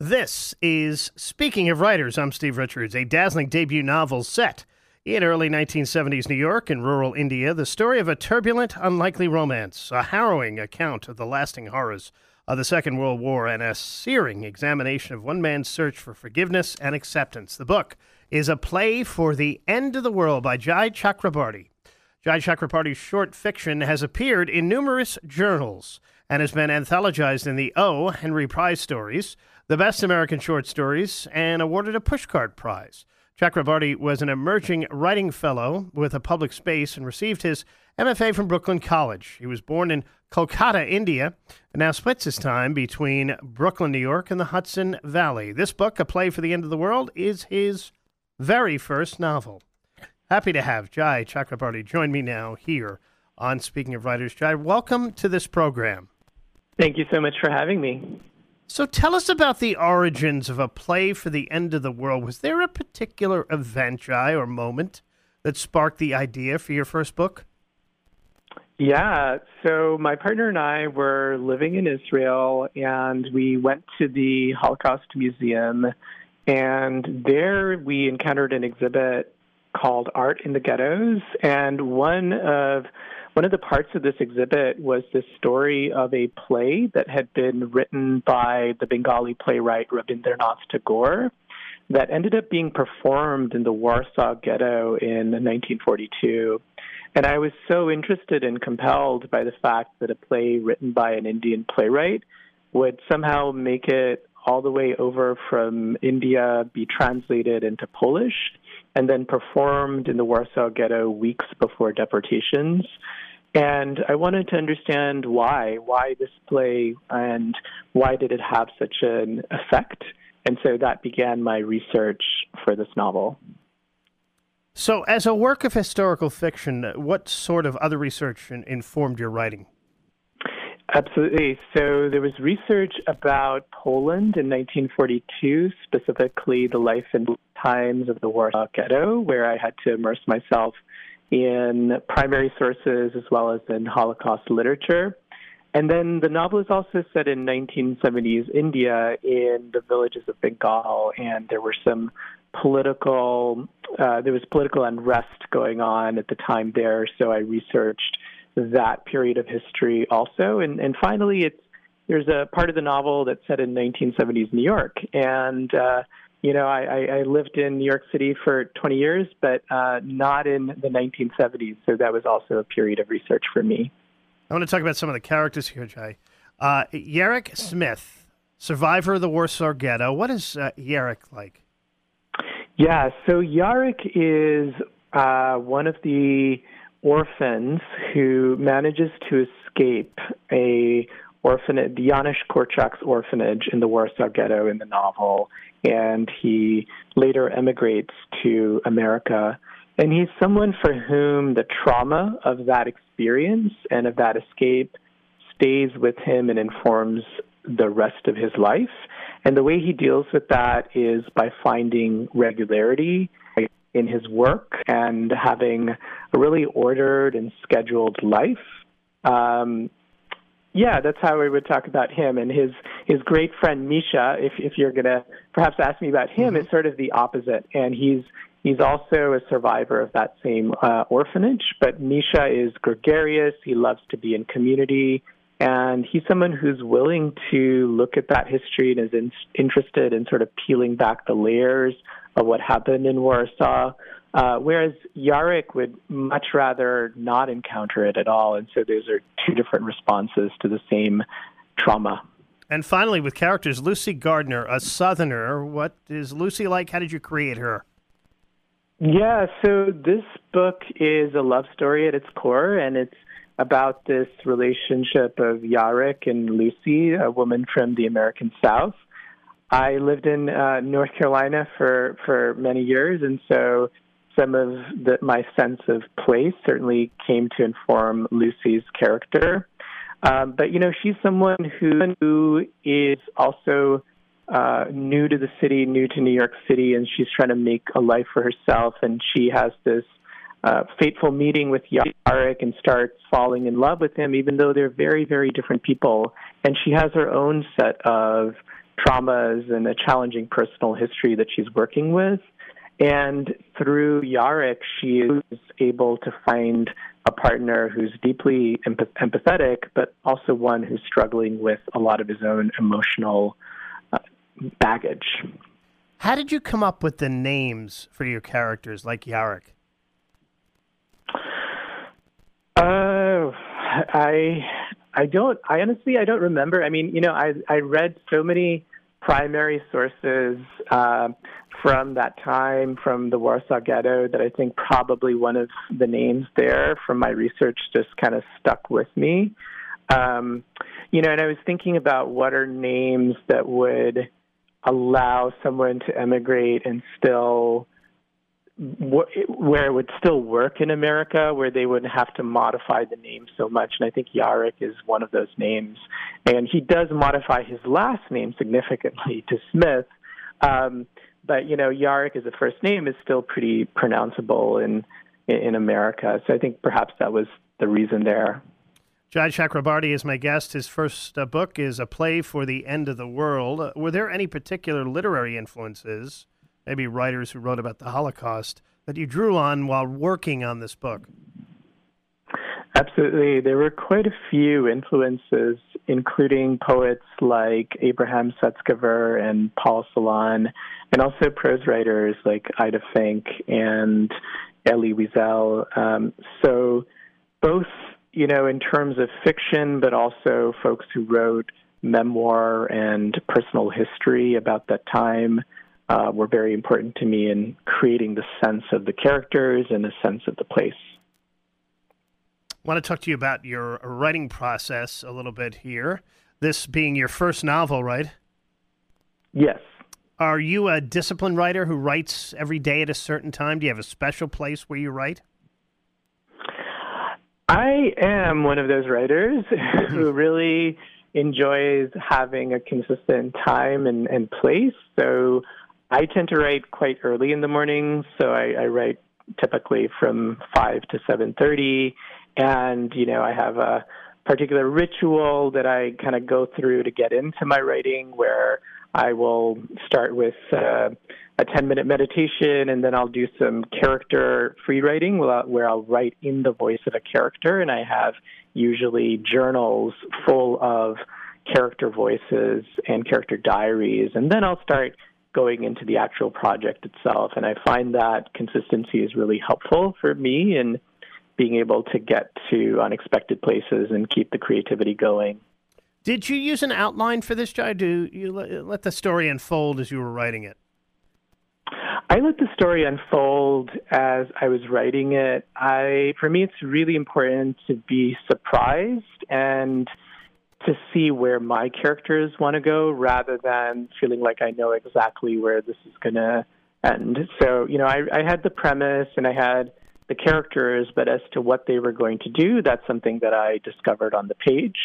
This is Speaking of Writers. I'm Steve Richards. A dazzling debut novel set in early 1970s New York and rural India, the story of a turbulent, unlikely romance, a harrowing account of the lasting horrors of the Second World War, and a searing examination of one man's search for forgiveness and acceptance. The book is a play for the end of the world by Jai Chakrabarti. Jai Chakrabarti's short fiction has appeared in numerous journals and has been anthologized in the O. Henry Prize Stories, the Best American Short Stories, and awarded a Pushcart Prize. Chakrabarti was an emerging writing fellow with a public space and received his MFA from Brooklyn College. He was born in Kolkata, India, and now splits his time between Brooklyn, New York, and the Hudson Valley. This book, A Play for the End of the World, is his very first novel. Happy to have Jai Chakrabarti join me now here on Speaking of Writers. Jai, welcome to this program. Thank you so much for having me. So tell us about the origins of a play for the end of the world. Was there a particular event, Jai, or moment that sparked the idea for your first book? Yeah, so my partner and I were living in Israel and we went to the Holocaust Museum and there we encountered an exhibit called Art in the Ghettos and one of one of the parts of this exhibit was the story of a play that had been written by the Bengali playwright Rabindranath Tagore that ended up being performed in the Warsaw Ghetto in 1942. And I was so interested and compelled by the fact that a play written by an Indian playwright would somehow make it all the way over from India, be translated into Polish, and then performed in the Warsaw Ghetto weeks before deportations. And I wanted to understand why, why this play, and why did it have such an effect. And so that began my research for this novel. So, as a work of historical fiction, what sort of other research informed your writing? Absolutely. So, there was research about Poland in 1942, specifically the life and times of the Warsaw Ghetto, where I had to immerse myself in primary sources as well as in Holocaust literature. And then the novel is also set in 1970s India in the villages of Bengal, and there were some political, uh, there was political unrest going on at the time there, so I researched that period of history also. And, and finally, it's there's a part of the novel that's set in 1970s New York, and uh, you know, I, I lived in New York City for 20 years, but uh, not in the 1970s. So that was also a period of research for me. I want to talk about some of the characters here, Jai. Uh, Smith, survivor of the Warsaw Ghetto. What is uh, like? Yeah, so Jaryk is uh, one of the orphans who manages to escape a orphanage, the Janusz Korczak's orphanage in the Warsaw Ghetto in the novel, and he later emigrates to America. And he's someone for whom the trauma of that experience and of that escape stays with him and informs the rest of his life. And the way he deals with that is by finding regularity in his work and having a really ordered and scheduled life. Um, yeah, that's how we would talk about him and his his great friend Misha. If if you're gonna perhaps ask me about him, mm-hmm. it's sort of the opposite, and he's he's also a survivor of that same uh, orphanage. But Misha is gregarious. He loves to be in community, and he's someone who's willing to look at that history and is in, interested in sort of peeling back the layers of what happened in Warsaw. Uh, whereas Jaryk would much rather not encounter it at all. And so those are two different responses to the same trauma. And finally, with characters, Lucy Gardener, a Southerner. What is Lucy like? How did you create her? Yeah, so this book is a love story at its core, and it's about this relationship of Jaryk and Lucy, a woman from the American South. I lived in uh, North Carolina for, for many years, and so some of the, my sense of place certainly came to inform Lucy's character. Um, but you know, she's someone who who is also uh, new to the city, new to New York City, and she's trying to make a life for herself. And she has this uh, fateful meeting with Jaryk and starts falling in love with him, even though they're very, very different people. And she has her own set of traumas and a challenging personal history that she's working with. And through Jaryk, she is able to find a partner who's deeply empathetic, but also one who's struggling with a lot of his own emotional uh, baggage. How did you come up with the names for your characters, like Jaryk? Uh, I I don't. I honestly I don't remember. I mean, you know, I I read so many primary sources uh, from that time, from the Warsaw Ghetto, that I think probably one of the names there from my research just kind of stuck with me. Um, you know, and I was thinking about what are names that would allow someone to emigrate and still where it would still work in America, where they wouldn't have to modify the name so much. And I think Jaryk is one of those names. And he does modify his last name significantly to Smith. Um, but, you know, Jaryk as a first name is still pretty pronounceable in, in America. So I think perhaps that was the reason there. Jai Chakrabarti is my guest. His first uh, book is A Play for the End of the World. Were there any particular literary influences? Maybe writers who wrote about the Holocaust that you drew on while working on this book? Absolutely. There were quite a few influences, including poets like Abraham Sutzkever and Paul Celan, and also prose writers like Ida Fink and Elie Wiesel. Um, so, both, you know, in terms of fiction, but also folks who wrote memoir and personal history about that time uh, were very important to me in creating the sense of the characters and the sense of the place. I want to talk to you about your writing process a little bit here. This being your first novel, right? Yes. Are you a disciplined writer who writes every day at a certain time? Do you have a special place where you write? I am one of those writers who really enjoys having a consistent time and, and place. So I tend to write quite early in the morning, so I, I write typically from five to seven thirty, and you know I have a particular ritual that I kind of go through to get into my writing, where I will start with uh, a ten minute meditation, and then I'll do some character free writing, where I'll write in the voice of a character, and I have usually journals full of character voices and character diaries, and then I'll start going into the actual project itself. And I find that consistency is really helpful for me in being able to get to unexpected places and keep the creativity going. Did you use an outline for this, Jai? Do you let the story unfold as you were writing it? I let the story unfold as I was writing it. I, for me, it's really important to be surprised and to see where my characters want to go rather than feeling like I know exactly where this is going to end. So, you know, I, I had the premise and I had the characters, but as to what they were going to do, that's something that I discovered on the page.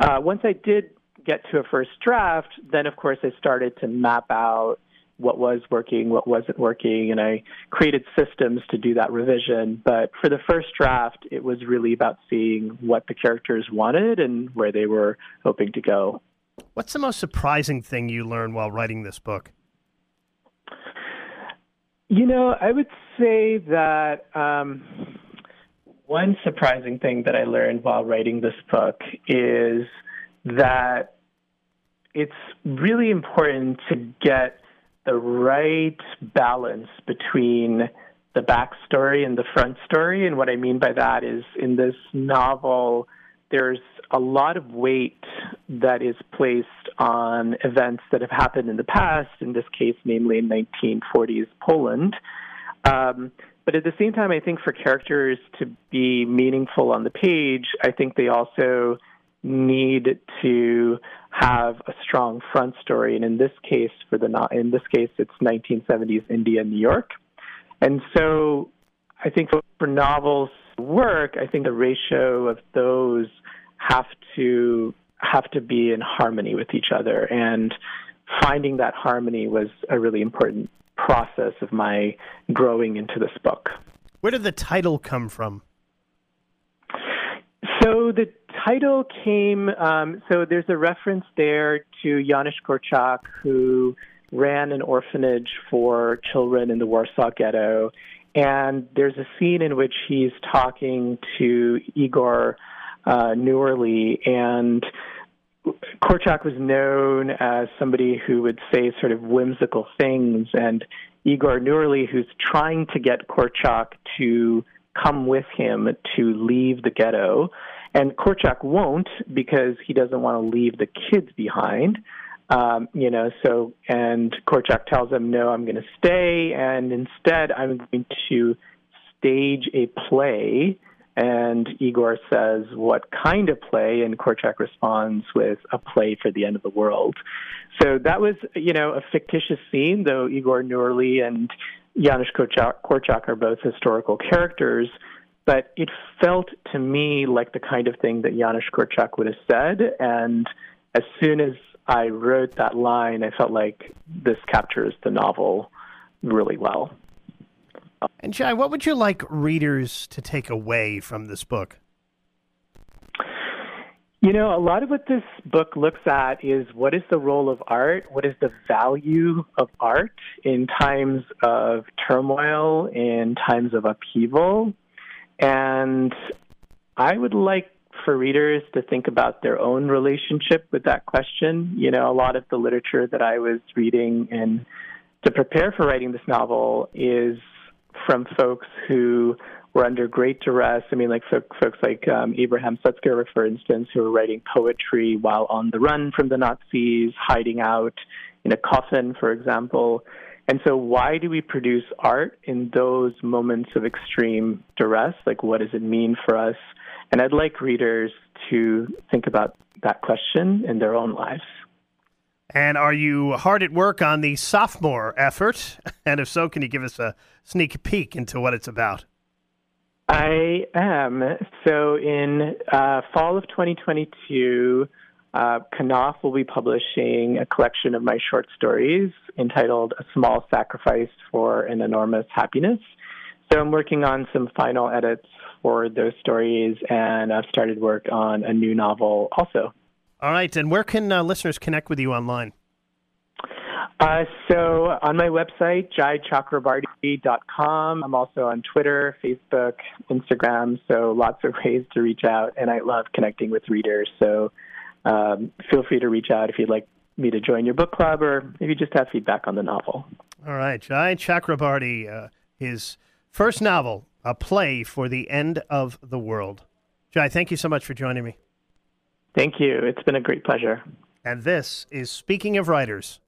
Uh, once I did get to a first draft, then of course I started to map out what was working, what wasn't working, and I created systems to do that revision. But for the first draft, it was really about seeing what the characters wanted and where they were hoping to go. What's the most surprising thing you learned while writing this book? You know, I would say that um, one surprising thing that I learned while writing this book is that it's really important to get the right balance between the backstory and the front story. And what I mean by that is in this novel, there's a lot of weight that is placed on events that have happened in the past, in this case, namely in 1940s Poland. Um, but at the same time, I think for characters to be meaningful on the page, I think they also need to have a strong front story, and in this case, for the in this case, it's 1970s India, New York, and so I think for novels work, I think the ratio of those have to have to be in harmony with each other, and finding that harmony was a really important process of my growing into this book. Where did the title come from? Title came. Um, so there's a reference there to Janusz Korczak, who ran an orphanage for children in the Warsaw Ghetto, and there's a scene in which he's talking to Igor uh, Newerly, and Korczak was known as somebody who would say sort of whimsical things, and Igor Newerly, who's trying to get Korczak to come with him to leave the ghetto. And Korczak won't because he doesn't want to leave the kids behind. Um, you know, so, and Korczak tells him, no, I'm going to stay, and instead I'm going to stage a play and Igor says, What kind of play? And Korczak responds with a play for the end of the world. So that was, you know, a fictitious scene, though Igor Newerly and Janusz Korczak, Korczak are both historical characters. But it felt to me like the kind of thing that Janusz Korczak would have said. And as soon as I wrote that line, I felt like this captures the novel really well. And Jai, what would you like readers to take away from this book? You know, a lot of what this book looks at is what is the role of art? What is the value of art in times of turmoil, in times of upheaval? And I would like for readers to think about their own relationship with that question. You know, a lot of the literature that I was reading and to prepare for writing this novel is from folks who were under great duress. I mean, like folks like um, Abraham Sutzkever, for instance, who were writing poetry while on the run from the Nazis, hiding out in a coffin, for example. And so, why do we produce art in those moments of extreme duress? Like, what does it mean for us? And I'd like readers to think about that question in their own lives. And are you hard at work on the sophomore effort? And if so, can you give us a sneak peek into what it's about? I am. So in uh, fall of 2022, uh, Knopf will be publishing a collection of my short stories entitled A Small Sacrifice for an Enormous Happiness. So I'm working on some final edits for those stories, and I've started work on a new novel also. All right, and where can uh, listeners connect with you online? Uh, so on my website, jaichakrabarti.com. I'm also on Twitter, Facebook, Instagram, so lots of ways to reach out, and I love connecting with readers. So um, feel free to reach out if you'd like me to join your book club or if you just have feedback on the novel. All right, Jai Chakrabarti, uh, his first novel, A Play for the End of the World. Jai, thank you so much for joining me. Thank you. It's been a great pleasure. And this is Speaking of Writers.